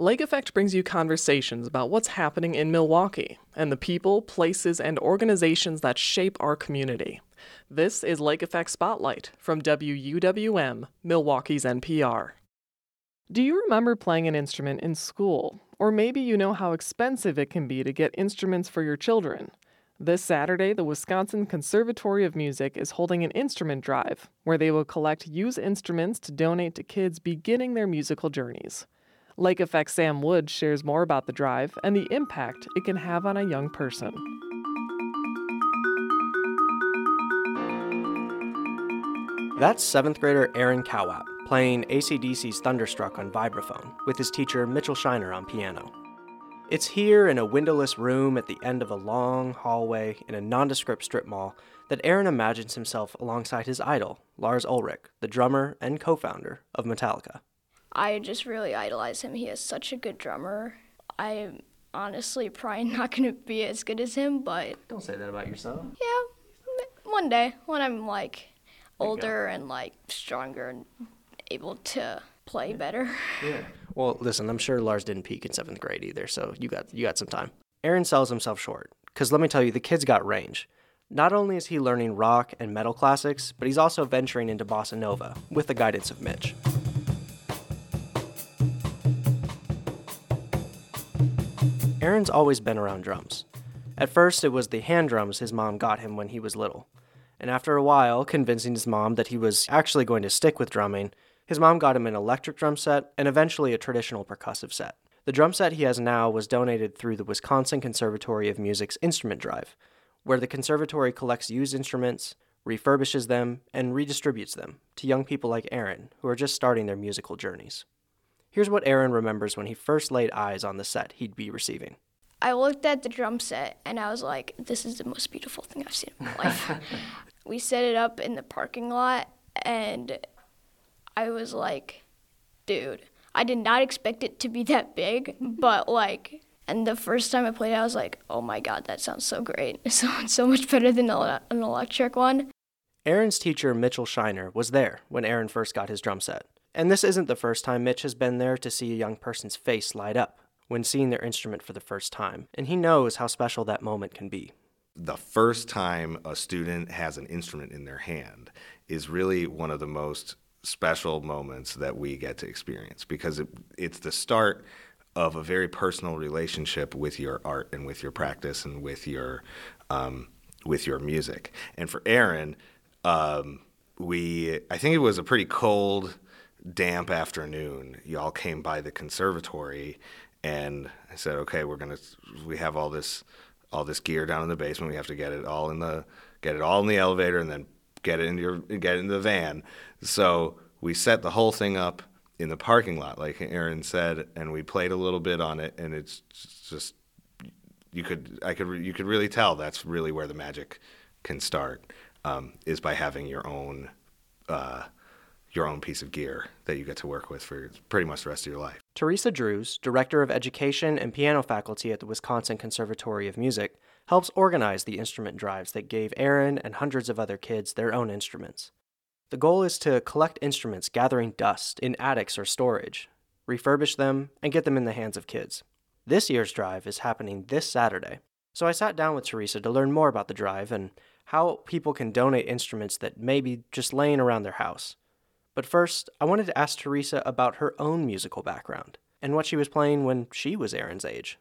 Lake Effect brings you conversations about what's happening in Milwaukee and the people, places, and organizations that shape our community. This is Lake Effect Spotlight from WUWM, Milwaukee's NPR. Do you remember playing an instrument in school? Or maybe you know how expensive it can be to get instruments for your children. This Saturday, the Wisconsin Conservatory of Music is holding an instrument drive where they will collect used instruments to donate to kids beginning their musical journeys. Lake Effect Sam Wood shares more about the drive and the impact it can have on a young person. That's seventh grader Aaron Cowap playing ACDC's Thunderstruck on vibraphone with his teacher Mitchell Shiner on piano. It's here in a windowless room at the end of a long hallway in a nondescript strip mall that Aaron imagines himself alongside his idol, Lars Ulrich, the drummer and co founder of Metallica. I just really idolize him. He is such a good drummer. I'm honestly probably not going to be as good as him, but Don't say that about yourself. yeah, one day when I'm like older and like stronger and able to play better. Yeah. Well, listen, I'm sure Lars didn't peak in seventh grade either, so you got you got some time. Aaron sells himself short, because let me tell you, the kid's got range. Not only is he learning rock and metal classics, but he's also venturing into bossa nova with the guidance of Mitch. Aaron's always been around drums. At first, it was the hand drums his mom got him when he was little. And after a while, convincing his mom that he was actually going to stick with drumming, his mom got him an electric drum set and eventually a traditional percussive set. The drum set he has now was donated through the Wisconsin Conservatory of Music's Instrument Drive, where the conservatory collects used instruments, refurbishes them, and redistributes them to young people like Aaron who are just starting their musical journeys. Here's what Aaron remembers when he first laid eyes on the set he'd be receiving. I looked at the drum set and I was like, this is the most beautiful thing I've seen in my life. we set it up in the parking lot and I was like, dude, I did not expect it to be that big, but like, and the first time I played it, I was like, oh my god, that sounds so great. It sounds so much better than an electric one. Aaron's teacher, Mitchell Shiner, was there when Aaron first got his drum set. And this isn't the first time Mitch has been there to see a young person's face light up when seeing their instrument for the first time, and he knows how special that moment can be. The first time a student has an instrument in their hand is really one of the most special moments that we get to experience because it, it's the start of a very personal relationship with your art and with your practice and with your um, with your music. And for Aaron, um, we I think it was a pretty cold, damp afternoon. Y'all came by the conservatory, and I said, "Okay, we're gonna we have all this all this gear down in the basement. We have to get it all in the get it all in the elevator and then get it in your get it in the van." So we set the whole thing up in the parking lot, like Aaron said, and we played a little bit on it, and it's just you could I could you could really tell that's really where the magic can start um, is by having your own uh, your own piece of gear that you get to work with for pretty much the rest of your life. Teresa Drews, Director of Education and Piano Faculty at the Wisconsin Conservatory of Music, helps organize the instrument drives that gave Aaron and hundreds of other kids their own instruments. The goal is to collect instruments gathering dust in attics or storage, refurbish them, and get them in the hands of kids. This year's drive is happening this Saturday, so I sat down with Teresa to learn more about the drive and how people can donate instruments that may be just laying around their house. But first, I wanted to ask Teresa about her own musical background and what she was playing when she was Aaron's age.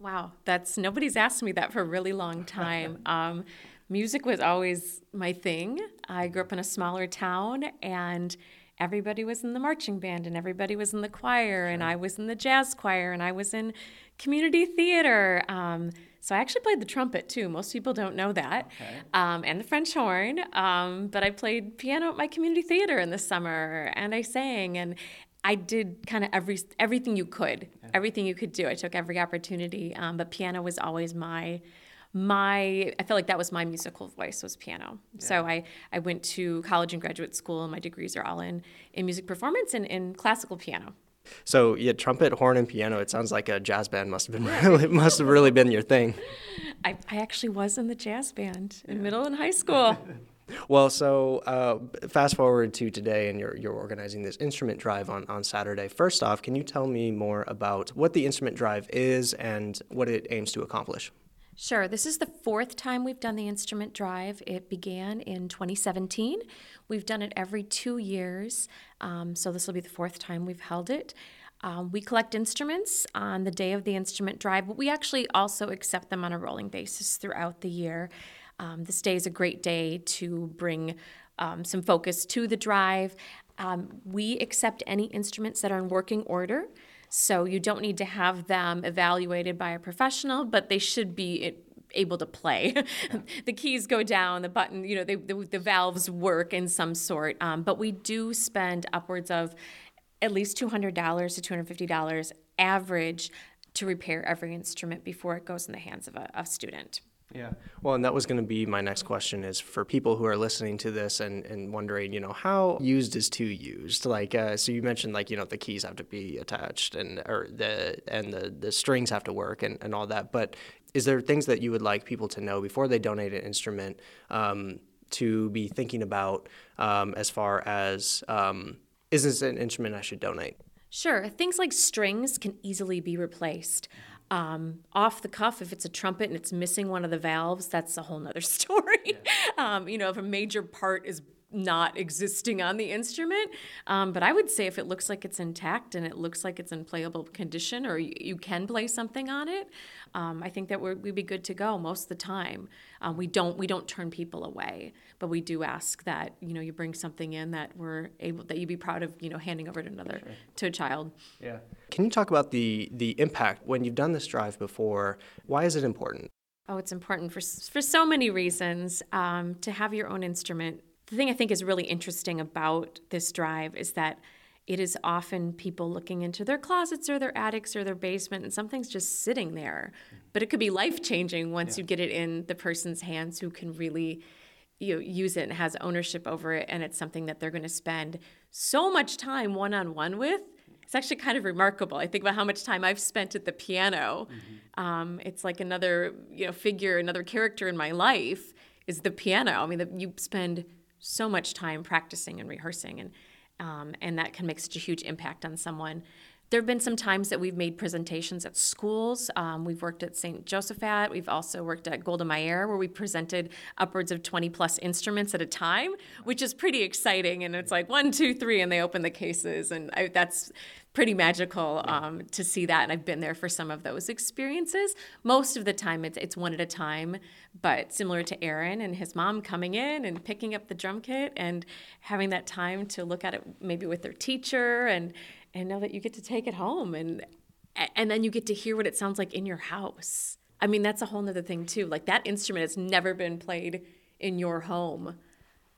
Wow, that's nobody's asked me that for a really long time. Um, music was always my thing. I grew up in a smaller town and everybody was in the marching band and everybody was in the choir and I was in the jazz choir and I was in community theater. Um, so I actually played the trumpet too. Most people don't know that, okay. um, and the French horn. Um, but I played piano at my community theater in the summer, and I sang, and I did kind of every everything you could, okay. everything you could do. I took every opportunity, um, but piano was always my my I felt like that was my musical voice was piano. Yeah. So I I went to college and graduate school and my degrees are all in in music performance and in classical piano. So yeah, trumpet, horn, and piano. It sounds like a jazz band must have been really must have really been your thing. I, I actually was in the jazz band in yeah. middle and high school. Well, so uh, fast forward to today, and you're, you're organizing this instrument drive on, on Saturday. First off, can you tell me more about what the instrument drive is and what it aims to accomplish? Sure. This is the fourth time we've done the instrument drive. It began in 2017. We've done it every two years, um, so this will be the fourth time we've held it. Um, we collect instruments on the day of the instrument drive, but we actually also accept them on a rolling basis throughout the year. Um, this day is a great day to bring um, some focus to the drive. Um, we accept any instruments that are in working order. So you don't need to have them evaluated by a professional, but they should be able to play. the keys go down, the button, you know, they, the, the valves work in some sort. Um, but we do spend upwards of at least $200 to $250 average to repair every instrument before it goes in the hands of a, a student. Yeah. Well, and that was going to be my next question is for people who are listening to this and, and wondering, you know, how used is too used? Like, uh, so you mentioned like, you know, the keys have to be attached and, or the, and the, the strings have to work and, and all that. But is there things that you would like people to know before they donate an instrument um, to be thinking about um, as far as, um, is this an instrument I should donate? Sure. Things like strings can easily be replaced. Um, off the cuff, if it's a trumpet and it's missing one of the valves, that's a whole nother story. Yeah. Um, you know, if a major part is not existing on the instrument. Um, but I would say if it looks like it's intact and it looks like it's in playable condition or you, you can play something on it, um, I think that we would be good to go most of the time. Um, we don't we don't turn people away, but we do ask that you know you bring something in that we're able that you be proud of you know handing over to another sure. to a child. Yeah. Can you talk about the the impact when you've done this drive before? Why is it important? Oh, it's important for for so many reasons. Um, to have your own instrument the thing I think is really interesting about this drive is that it is often people looking into their closets or their attics or their basement and something's just sitting there. But it could be life changing once yeah. you get it in the person's hands who can really you know, use it and has ownership over it and it's something that they're going to spend so much time one on one with. It's actually kind of remarkable. I think about how much time I've spent at the piano. Mm-hmm. Um, it's like another you know figure, another character in my life is the piano. I mean, the, you spend so much time practicing and rehearsing, and um, and that can make such a huge impact on someone. There have been some times that we've made presentations at schools. Um, we've worked at St. Josaphat. We've also worked at Golda Meir, where we presented upwards of 20 plus instruments at a time, which is pretty exciting. And it's like one, two, three, and they open the cases. And I, that's pretty magical um, to see that. And I've been there for some of those experiences. Most of the time, it's, it's one at a time, but similar to Aaron and his mom coming in and picking up the drum kit and having that time to look at it maybe with their teacher and and know that you get to take it home and and then you get to hear what it sounds like in your house. I mean, that's a whole nother thing too. Like that instrument has never been played in your home,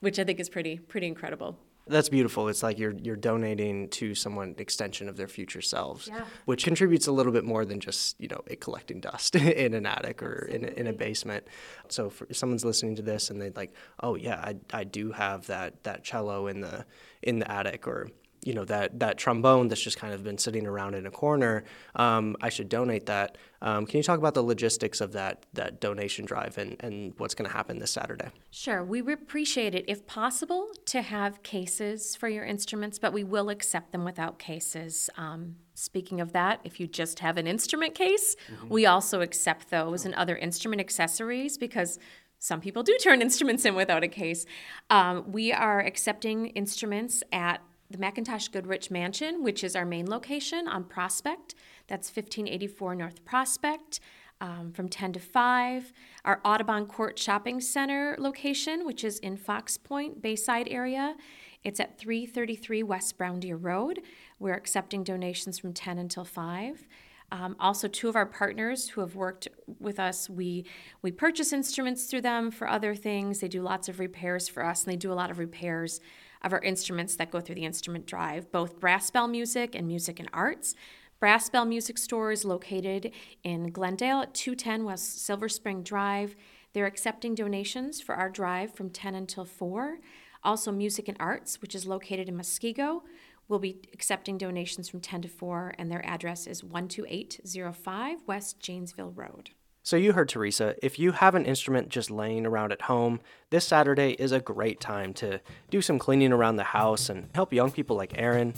which I think is pretty pretty incredible. That's beautiful. It's like you're you're donating to someone an extension of their future selves, yeah. which contributes a little bit more than just you know it collecting dust in an attic or in a, in a basement. So for, if someone's listening to this and they're like, oh yeah, I, I do have that that cello in the in the attic or you know that that trombone that's just kind of been sitting around in a corner. Um, I should donate that. Um, can you talk about the logistics of that that donation drive and, and what's going to happen this Saturday? Sure, we would appreciate it if possible to have cases for your instruments, but we will accept them without cases. Um, speaking of that, if you just have an instrument case, mm-hmm. we also accept those and other instrument accessories because some people do turn instruments in without a case. Um, we are accepting instruments at the McIntosh Goodrich Mansion, which is our main location on Prospect. That's 1584 North Prospect. Um, from 10 to 5. Our Audubon Court Shopping Center location, which is in Fox Point, Bayside area, it's at 333 West Brown Deer Road. We're accepting donations from 10 until 5. Um, also, two of our partners who have worked with us, we we purchase instruments through them for other things. They do lots of repairs for us, and they do a lot of repairs of our instruments that go through the instrument drive, both brass bell music and music and arts. Brass Bell Music Store is located in Glendale at 210 West Silver Spring Drive. They're accepting donations for our drive from 10 until 4. Also, Music and Arts, which is located in Muskego, will be accepting donations from 10 to 4, and their address is 12805 West Janesville Road. So, you heard Teresa. If you have an instrument just laying around at home, this Saturday is a great time to do some cleaning around the house and help young people like Aaron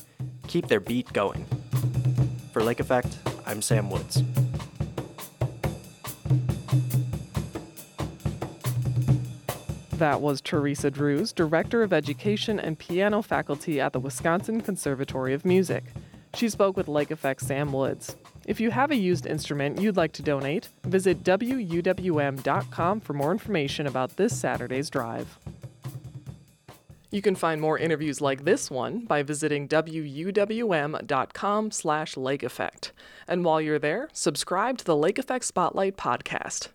keep their beat going. For Lake Effect, I'm Sam Woods. That was Teresa Drews, Director of Education and Piano Faculty at the Wisconsin Conservatory of Music. She spoke with Lake Effect Sam Woods. If you have a used instrument you'd like to donate, visit WUWM.com for more information about this Saturday's drive. You can find more interviews like this one by visiting wuwm.com slash lake effect. And while you're there, subscribe to the Lake Effect Spotlight podcast.